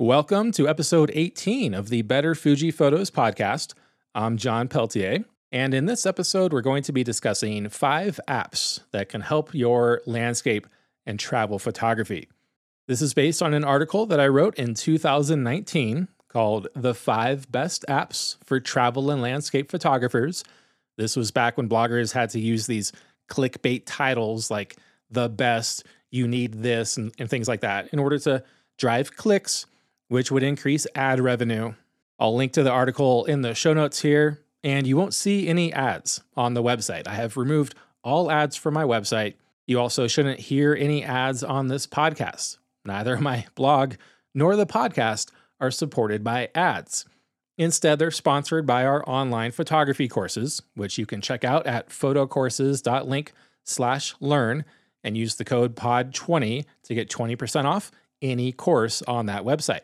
Welcome to episode 18 of the Better Fuji Photos podcast. I'm John Peltier, and in this episode, we're going to be discussing five apps that can help your landscape and travel photography. This is based on an article that I wrote in 2019 called The Five Best Apps for Travel and Landscape Photographers. This was back when bloggers had to use these clickbait titles like the best, you need this, and, and things like that in order to drive clicks which would increase ad revenue. I'll link to the article in the show notes here, and you won't see any ads on the website. I have removed all ads from my website. You also shouldn't hear any ads on this podcast. Neither my blog nor the podcast are supported by ads. Instead, they're sponsored by our online photography courses, which you can check out at photocourses.link slash learn and use the code POD20 to get 20% off any course on that website.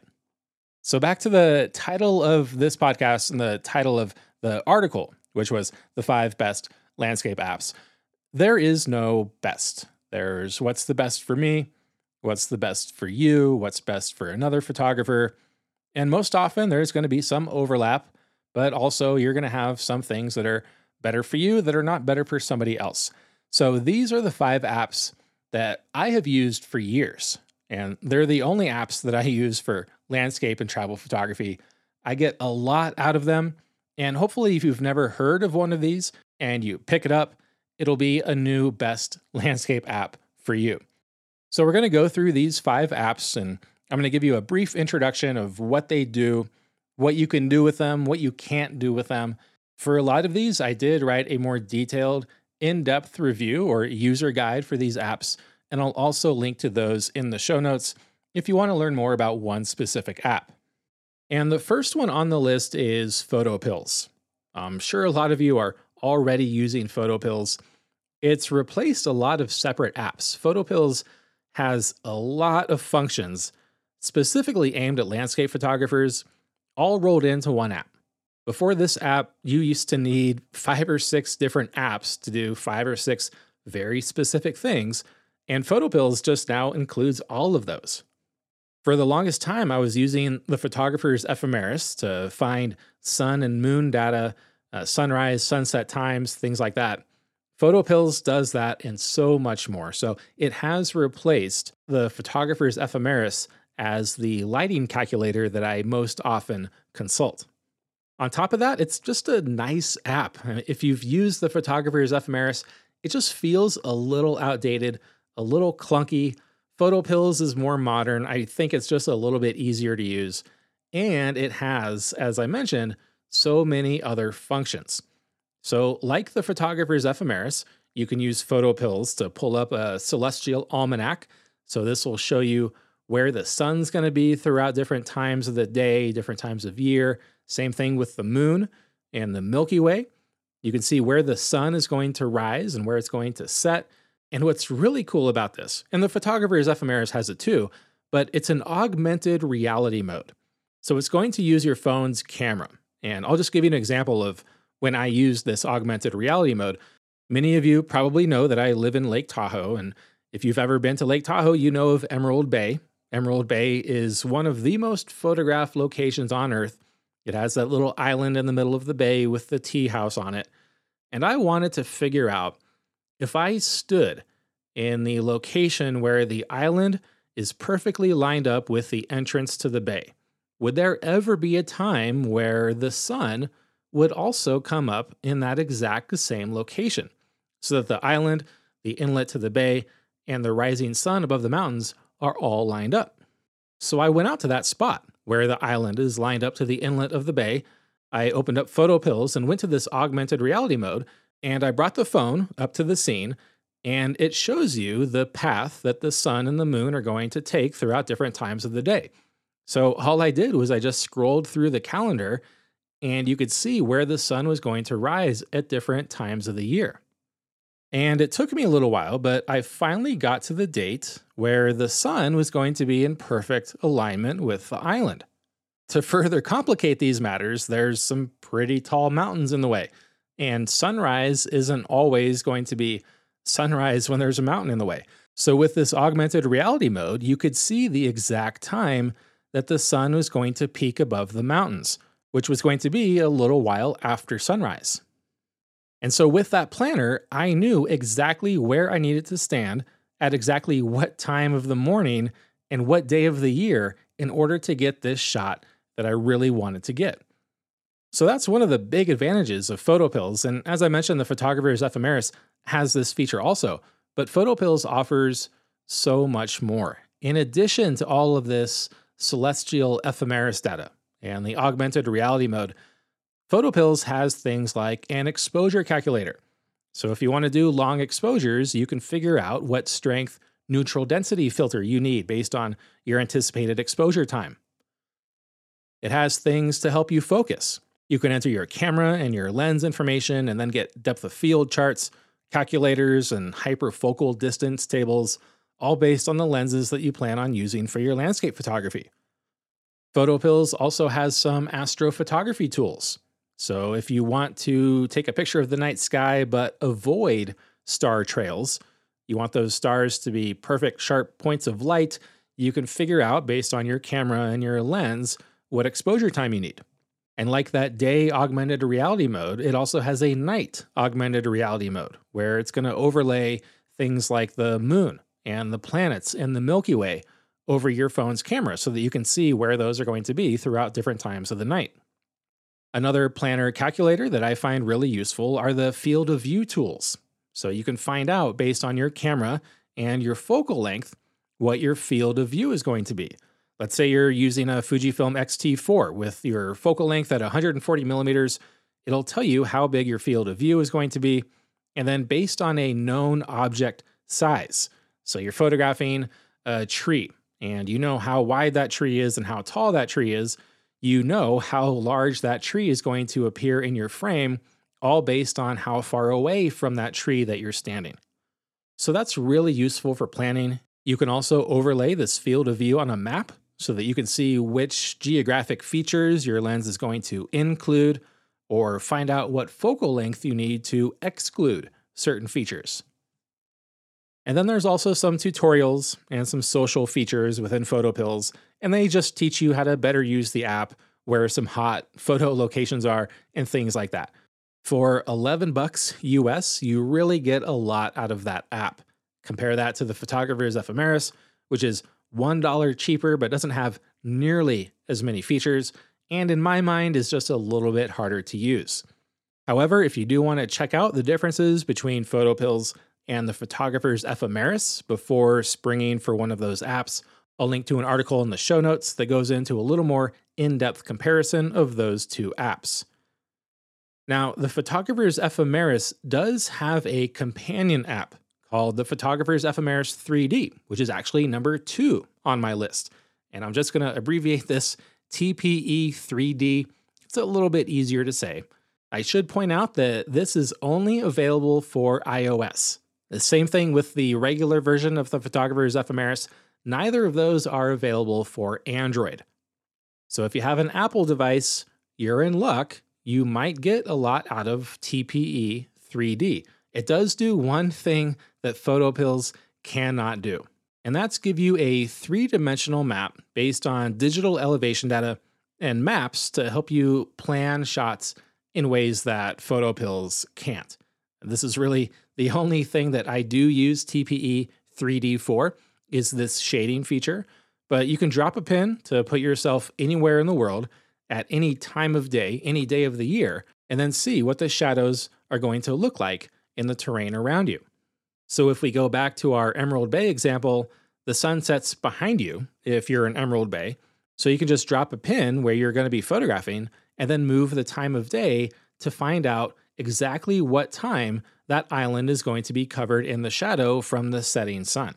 So, back to the title of this podcast and the title of the article, which was the five best landscape apps. There is no best. There's what's the best for me, what's the best for you, what's best for another photographer. And most often, there's going to be some overlap, but also you're going to have some things that are better for you that are not better for somebody else. So, these are the five apps that I have used for years. And they're the only apps that I use for landscape and travel photography. I get a lot out of them. And hopefully, if you've never heard of one of these and you pick it up, it'll be a new best landscape app for you. So, we're going to go through these five apps and I'm going to give you a brief introduction of what they do, what you can do with them, what you can't do with them. For a lot of these, I did write a more detailed, in depth review or user guide for these apps, and I'll also link to those in the show notes if you want to learn more about one specific app. And the first one on the list is PhotoPills. I'm sure a lot of you are already using PhotoPills. It's replaced a lot of separate apps. PhotoPills has a lot of functions specifically aimed at landscape photographers, all rolled into one app. Before this app, you used to need five or six different apps to do five or six very specific things, and PhotoPills just now includes all of those. For the longest time, I was using the photographer's ephemeris to find sun and moon data, uh, sunrise, sunset times, things like that. PhotoPills does that and so much more. So it has replaced the photographer's ephemeris as the lighting calculator that I most often consult. On top of that, it's just a nice app. If you've used the photographer's ephemeris, it just feels a little outdated, a little clunky, PhotoPills is more modern. I think it's just a little bit easier to use. And it has, as I mentioned, so many other functions. So, like the photographer's ephemeris, you can use PhotoPills to pull up a celestial almanac. So, this will show you where the sun's going to be throughout different times of the day, different times of year. Same thing with the moon and the Milky Way. You can see where the sun is going to rise and where it's going to set. And what's really cool about this, and the photographer's ephemeris has it too, but it's an augmented reality mode. So it's going to use your phone's camera. And I'll just give you an example of when I use this augmented reality mode. Many of you probably know that I live in Lake Tahoe. And if you've ever been to Lake Tahoe, you know of Emerald Bay. Emerald Bay is one of the most photographed locations on Earth. It has that little island in the middle of the bay with the tea house on it. And I wanted to figure out if I stood in the location where the island is perfectly lined up with the entrance to the bay, would there ever be a time where the sun would also come up in that exact same location so that the island, the inlet to the bay, and the rising sun above the mountains are all lined up? So I went out to that spot where the island is lined up to the inlet of the bay. I opened up PhotoPills and went to this augmented reality mode and I brought the phone up to the scene, and it shows you the path that the sun and the moon are going to take throughout different times of the day. So all I did was I just scrolled through the calendar, and you could see where the sun was going to rise at different times of the year. And it took me a little while, but I finally got to the date where the sun was going to be in perfect alignment with the island. To further complicate these matters, there's some pretty tall mountains in the way. And sunrise isn't always going to be sunrise when there's a mountain in the way. So, with this augmented reality mode, you could see the exact time that the sun was going to peak above the mountains, which was going to be a little while after sunrise. And so, with that planner, I knew exactly where I needed to stand at exactly what time of the morning and what day of the year in order to get this shot that I really wanted to get. So that's one of the big advantages of PhotoPills. And as I mentioned, the photographer's ephemeris has this feature also, but PhotoPills offers so much more. In addition to all of this celestial ephemeris data and the augmented reality mode, PhotoPills has things like an exposure calculator. So if you want to do long exposures, you can figure out what strength neutral density filter you need based on your anticipated exposure time. It has things to help you focus. You can enter your camera and your lens information and then get depth of field charts, calculators, and hyperfocal distance tables, all based on the lenses that you plan on using for your landscape photography. PhotoPills also has some astrophotography tools. So if you want to take a picture of the night sky but avoid star trails, you want those stars to be perfect, sharp points of light, you can figure out based on your camera and your lens what exposure time you need. And like that day augmented reality mode, it also has a night augmented reality mode where it's going to overlay things like the moon and the planets and the Milky Way over your phone's camera so that you can see where those are going to be throughout different times of the night. Another planner calculator that I find really useful are the field of view tools. So you can find out based on your camera and your focal length what your field of view is going to be. Let's say you're using a Fujifilm X-T4 with your focal length at 140 millimeters. It'll tell you how big your field of view is going to be, and then based on a known object size. So you're photographing a tree, and you know how wide that tree is and how tall that tree is. You know how large that tree is going to appear in your frame all based on how far away from that tree that you're standing. So that's really useful for planning. You can also overlay this field of view on a map so that you can see which geographic features your lens is going to include or find out what focal length you need to exclude certain features. And then there's also some tutorials and some social features within PhotoPills, and they just teach you how to better use the app, where some hot photo locations are, and things like that. For 11 bucks US, you really get a lot out of that app. Compare that to the Photographer's Ephemeris, which is $1 cheaper but doesn't have nearly as many features, and in my mind is just a little bit harder to use. However, if you do want to check out the differences between PhotoPills and the Photographer's Ephemeris before springing for one of those apps, I'll link to an article in the show notes that goes into a little more in depth comparison of those two apps. Now, the Photographer's Ephemeris does have a companion app called the Photographer's Ephemeris 3D, which is actually number two on my list. And I'm just going to abbreviate this TPE 3D. It's a little bit easier to say. I should point out that this is only available for iOS. The same thing with the regular version of the Photographer's Ephemeris. Neither of those are available for Android. So if you have an Apple device, you're in luck you might get a lot out of TPE 3D. It does do one thing that PhotoPills cannot do, and that's give you a three dimensional map based on digital elevation data and maps to help you plan shots in ways that PhotoPills can't. This is really the only thing that I do use TPE 3D for is this shading feature, but you can drop a pin to put yourself anywhere in the world at any time of day, any day of the year, and then see what the shadows are going to look like in the terrain around you. So if we go back to our Emerald Bay example, the sun sets behind you if you're in Emerald Bay. So you can just drop a pin where you're going to be photographing and then move the time of day to find out exactly what time that island is going to be covered in the shadow from the setting sun.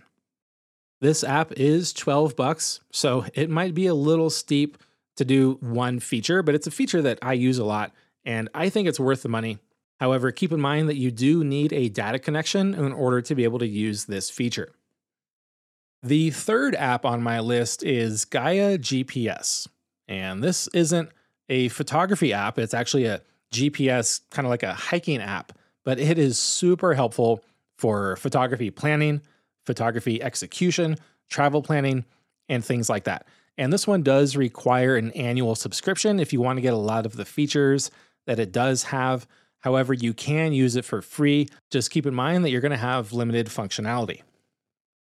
This app is 12 bucks, so it might be a little steep to do one feature, but it's a feature that I use a lot and I think it's worth the money. However, keep in mind that you do need a data connection in order to be able to use this feature. The third app on my list is Gaia GPS. And this isn't a photography app, it's actually a GPS, kind of like a hiking app, but it is super helpful for photography planning, photography execution, travel planning, and things like that. And this one does require an annual subscription if you want to get a lot of the features that it does have. However, you can use it for free. Just keep in mind that you're going to have limited functionality.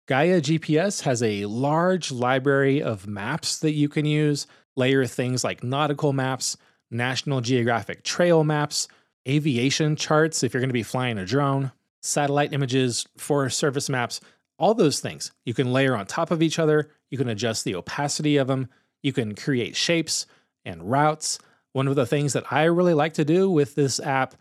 Gaia GPS has a large library of maps that you can use, layer things like nautical maps, National Geographic trail maps, aviation charts if you're going to be flying a drone, satellite images, Forest Service maps, all those things. You can layer on top of each other, you can adjust the opacity of them, you can create shapes and routes. One of the things that I really like to do with this app,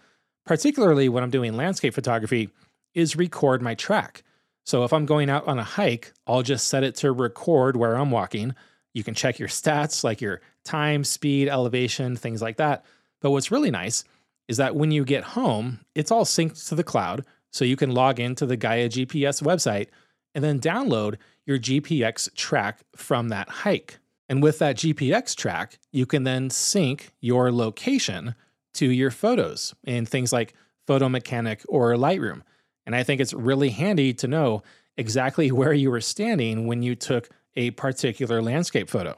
particularly when I'm doing landscape photography, is record my track. So if I'm going out on a hike, I'll just set it to record where I'm walking. You can check your stats like your time, speed, elevation, things like that. But what's really nice is that when you get home, it's all synced to the cloud. So you can log into the Gaia GPS website and then download your GPX track from that hike. And with that GPX track, you can then sync your location to your photos in things like Photo Mechanic or Lightroom. And I think it's really handy to know exactly where you were standing when you took a particular landscape photo.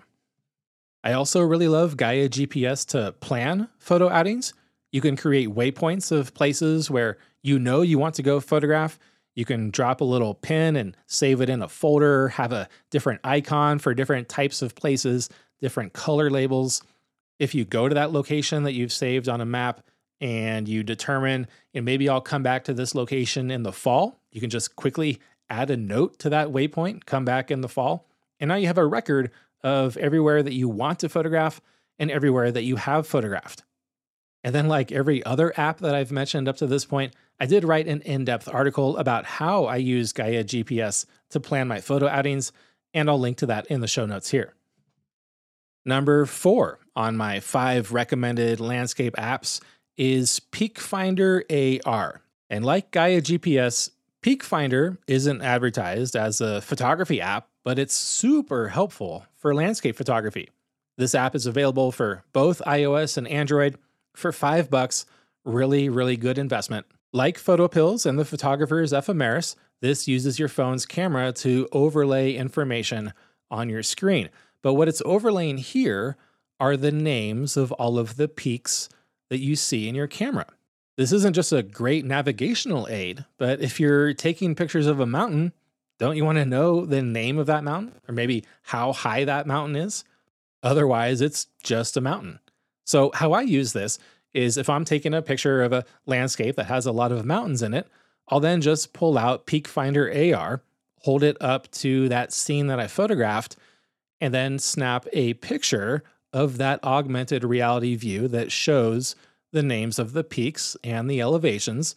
I also really love Gaia GPS to plan photo outings. You can create waypoints of places where you know you want to go photograph. You can drop a little pin and save it in a folder, have a different icon for different types of places, different color labels. If you go to that location that you've saved on a map, and you determine, and maybe I'll come back to this location in the fall, you can just quickly add a note to that waypoint, come back in the fall. And now you have a record of everywhere that you want to photograph and everywhere that you have photographed. And then, like every other app that I've mentioned up to this point, I did write an in depth article about how I use Gaia GPS to plan my photo outings, and I'll link to that in the show notes here. Number four on my five recommended landscape apps is PeakFinder AR. And like Gaia GPS, PeakFinder isn't advertised as a photography app, but it's super helpful for landscape photography. This app is available for both iOS and Android for 5 bucks. Really, really good investment. Like PhotoPills and the photographer's ephemeris, this uses your phone's camera to overlay information on your screen. But what it's overlaying here are the names of all of the peaks that you see in your camera. This isn't just a great navigational aid, but if you're taking pictures of a mountain, don't you want to know the name of that mountain or maybe how high that mountain is? Otherwise, it's just a mountain. So, how I use this is if I'm taking a picture of a landscape that has a lot of mountains in it, I'll then just pull out PeakFinder AR, hold it up to that scene that I photographed, and then snap a picture of that augmented reality view that shows the names of the peaks and the elevations,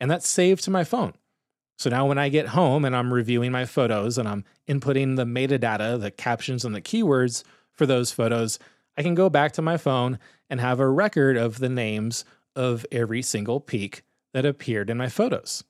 and that's saved to my phone. So now when I get home and I'm reviewing my photos and I'm inputting the metadata, the captions and the keywords for those photos, I can go back to my phone and have a record of the names of every single peak that appeared in my photos.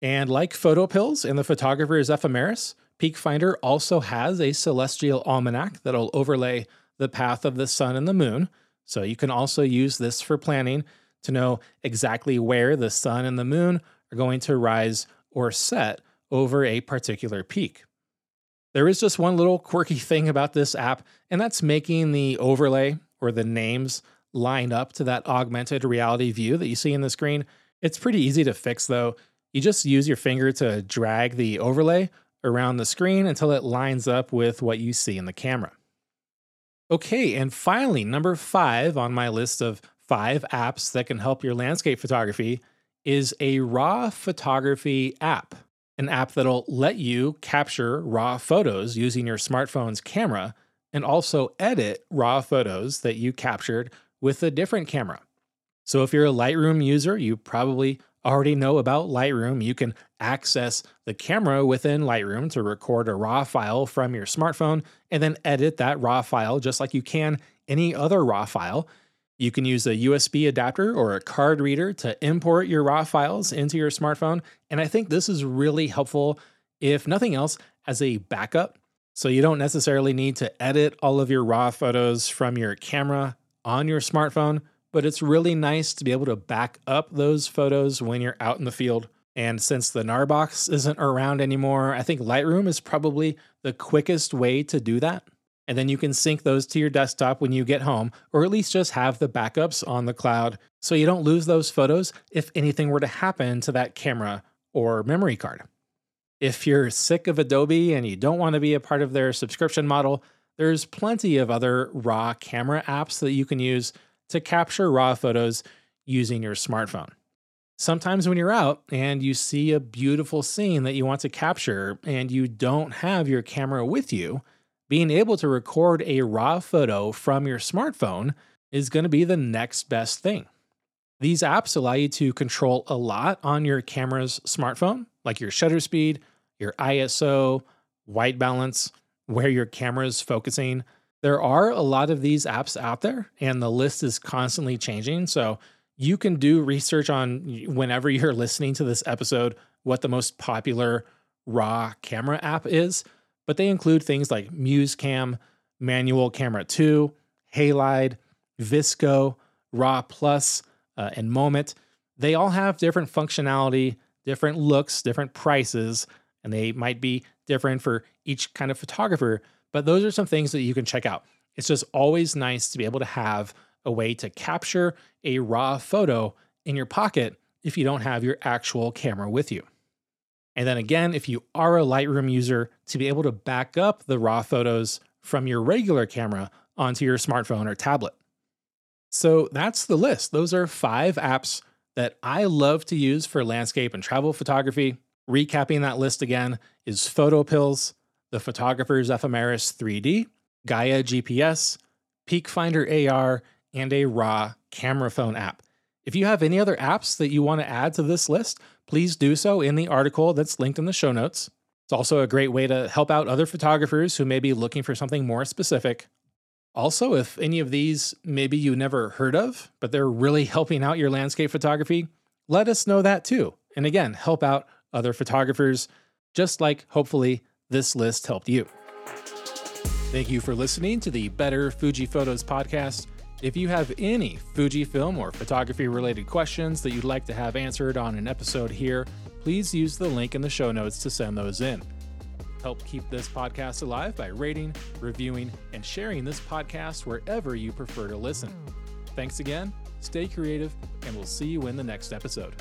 And like PhotoPills and the photographer's ephemeris, PeakFinder also has a celestial almanac that'll overlay the path of the sun and the moon. So you can also use this for planning to know exactly where the sun and the moon are going to rise or set over a particular peak. There is just one little quirky thing about this app, and that's making the overlay or the names line up to that augmented reality view that you see in the screen. It's pretty easy to fix though. You just use your finger to drag the overlay around the screen until it lines up with what you see in the camera. Okay, and finally, number five on my list of five apps that can help your landscape photography is a raw photography app. An app that'll let you capture raw photos using your smartphone's camera and also edit raw photos that you captured with a different camera. So, if you're a Lightroom user, you probably already know about Lightroom, you can access the camera within Lightroom to record a RAW file from your smartphone and then edit that RAW file just like you can any other RAW file. You can use a USB adapter or a card reader to import your RAW files into your smartphone. And I think this is really helpful, if nothing else, as a backup. So you don't necessarily need to edit all of your RAW photos from your camera on your smartphone but it's really nice to be able to back up those photos when you're out in the field. And since the Gnarbox isn't around anymore, I think Lightroom is probably the quickest way to do that. And then you can sync those to your desktop when you get home, or at least just have the backups on the cloud so you don't lose those photos if anything were to happen to that camera or memory card. If you're sick of Adobe and you don't want to be a part of their subscription model, there's plenty of other RAW camera apps that you can use to capture RAW photos using your smartphone. Sometimes when you're out and you see a beautiful scene that you want to capture and you don't have your camera with you, being able to record a RAW photo from your smartphone is going to be the next best thing. These apps allow you to control a lot on your camera's smartphone, like your shutter speed, your ISO, white balance, where your camera is focusing. There are a lot of these apps out there, and the list is constantly changing. So you can do research on whenever you're listening to this episode what the most popular raw camera app is but they include things like MuseCam, Manual Camera 2, Halide, VSCO, RAW Plus, uh, and Moment. They all have different functionality, different looks, different prices, and they might be different for each kind of photographer. But those are some things that you can check out. It's just always nice to be able to have a way to capture a raw photo in your pocket if you don't have your actual camera with you. And then again, if you are a Lightroom user, to be able to back up the raw photos from your regular camera onto your smartphone or tablet. So that's the list. Those are five apps that I love to use for landscape and travel photography. Recapping that list again is PhotoPills, the Photographer's Ephemeris 3D, Gaia GPS, PeakFinder AR, and a RAW camera phone app. If you have any other apps that you want to add to this list, please do so in the article that's linked in the show notes. It's also a great way to help out other photographers who may be looking for something more specific. Also, if any of these maybe you never heard of, but they're really helping out your landscape photography, let us know that too. And again, help out other photographers, just like hopefully this list helped you. Thank you for listening to the Better Fuji Photos podcast. If you have any Fujifilm or photography related questions that you'd like to have answered on an episode here, please use the link in the show notes to send those in. Help keep this podcast alive by rating, reviewing, and sharing this podcast wherever you prefer to listen. Thanks again, stay creative, and we'll see you in the next episode.